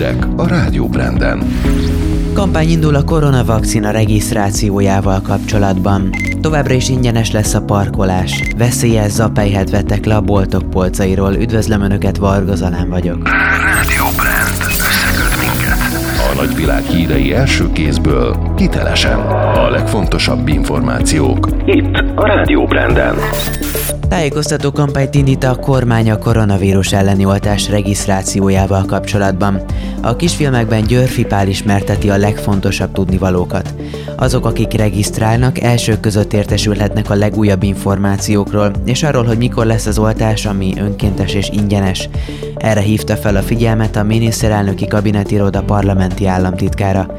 hírek a Rádió Branden. Kampány indul a koronavakcina regisztrációjával kapcsolatban. Továbbra is ingyenes lesz a parkolás. Veszélyes zapejhet vettek le a boltok polcairól. Üdvözlöm Önöket, Varga Zalán vagyok. Rádió Brand. Összeköt minket. A nagyvilág hírei első kézből, hitelesen. A legfontosabb információk. Itt a Rádió Branden. Tájékoztató kampányt indít a kormány a koronavírus elleni oltás regisztrációjával kapcsolatban. A kisfilmekben Györfi Pál ismerteti a legfontosabb tudnivalókat. Azok, akik regisztrálnak, elsők között értesülhetnek a legújabb információkról, és arról, hogy mikor lesz az oltás, ami önkéntes és ingyenes. Erre hívta fel a figyelmet a miniszterelnöki kabinetiroda parlamenti államtitkára.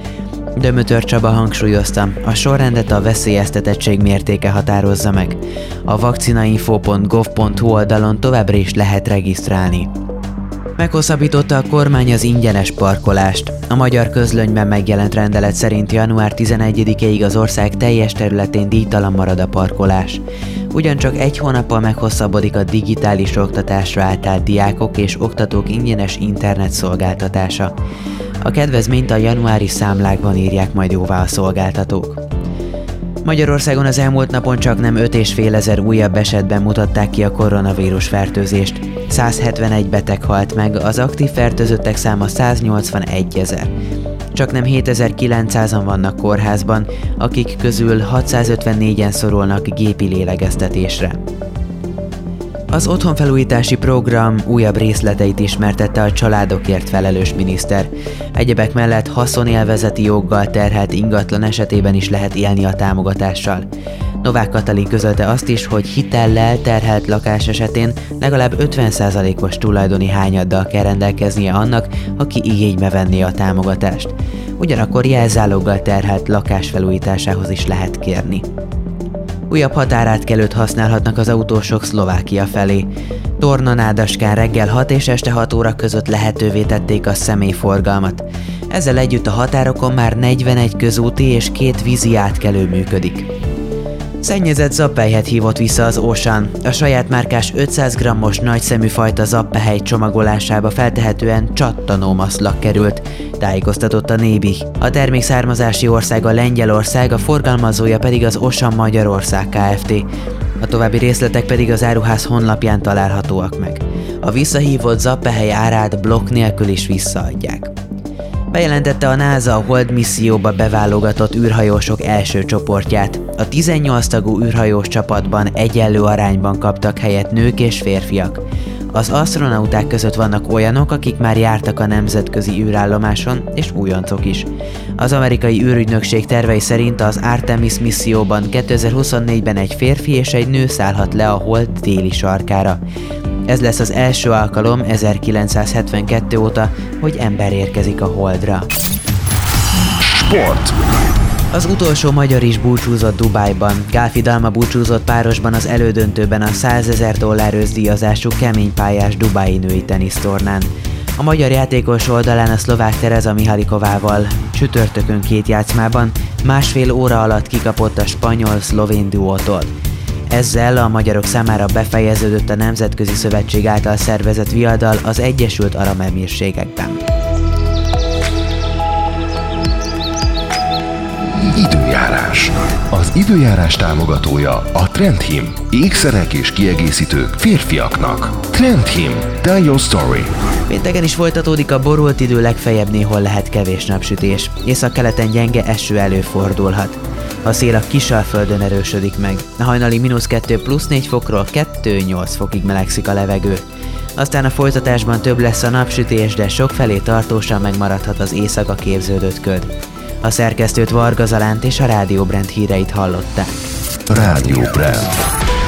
Dömötör Csaba hangsúlyozta, a sorrendet a veszélyeztetettség mértéke határozza meg. A vakcinainfo.gov.hu oldalon továbbra is lehet regisztrálni. Meghosszabbította a kormány az ingyenes parkolást. A magyar közlönyben megjelent rendelet szerint január 11-ig az ország teljes területén díjtalan marad a parkolás. Ugyancsak egy hónappal meghosszabbodik a digitális oktatásra átállt diákok és oktatók ingyenes internet szolgáltatása. A kedvezményt a januári számlákban írják majd jóvá a szolgáltatók. Magyarországon az elmúlt napon csak nem 5,5 ezer újabb esetben mutatták ki a koronavírus fertőzést. 171 beteg halt meg, az aktív fertőzöttek száma 181 ezer. Csak nem 7900-an vannak kórházban, akik közül 654-en szorulnak gépi lélegeztetésre. Az otthonfelújítási program újabb részleteit ismertette a családokért felelős miniszter. Egyebek mellett haszonélvezeti joggal terhelt ingatlan esetében is lehet élni a támogatással. Novák Katalin közölte azt is, hogy hitellel terhelt lakás esetén legalább 50%-os tulajdoni hányaddal kell rendelkeznie annak, aki igénybe venné a támogatást. Ugyanakkor jelzáloggal terhelt lakás felújításához is lehet kérni. Újabb határátkelőt használhatnak az autósok Szlovákia felé. Tornanádaskán reggel 6 és este 6 óra között lehetővé tették a személyforgalmat. Ezzel együtt a határokon már 41 közúti és két vízi átkelő működik. Szennyezett zappelyhet hívott vissza az Ocean. A saját márkás 500 g-os nagyszemű fajta zappehely csomagolásába feltehetően csattanómaszlak került, tájékoztatott a Nébi. A termék származási országa Lengyelország, a forgalmazója pedig az Ocean Magyarország Kft. A további részletek pedig az áruház honlapján találhatóak meg. A visszahívott zappehely árát blokk nélkül is visszaadják. Bejelentette a NASA a Hold misszióba beválogatott űrhajósok első csoportját. A 18 tagú űrhajós csapatban egyenlő arányban kaptak helyet nők és férfiak. Az astronauták között vannak olyanok, akik már jártak a nemzetközi űrállomáson, és újoncok is. Az amerikai űrügynökség tervei szerint az Artemis misszióban 2024-ben egy férfi és egy nő szállhat le a hold déli sarkára. Ez lesz az első alkalom 1972 óta, hogy ember érkezik a Holdra. Sport. Az utolsó magyar is búcsúzott Dubájban. Gálfi Dalma búcsúzott párosban az elődöntőben a 100 ezer dollár özdíjazású keménypályás dubái női tenisztornán. A magyar játékos oldalán a szlovák Tereza Mihalikovával csütörtökön két játszmában másfél óra alatt kikapott a spanyol-szlovén duótól. Ezzel a magyarok számára befejeződött a Nemzetközi Szövetség által szervezett viadal az Egyesült Arab Emírségekben. Az időjárás támogatója a Trendhim. Ékszerek és kiegészítők férfiaknak. Trendhim. Tell your story. Pénteken is folytatódik a borult idő, legfeljebb néhol lehet kevés napsütés. Észak-keleten gyenge eső előfordulhat. A szél a Kisalföldön erősödik meg. A hajnali mínusz 2 plusz 4 fokról 2-8 fokig melegszik a levegő. Aztán a folytatásban több lesz a napsütés, de sokfelé tartósan megmaradhat az éjszaka képződött köd. A szerkesztőt Varga Zalánt és a Rádió Brand híreit hallották. Rádió Brand.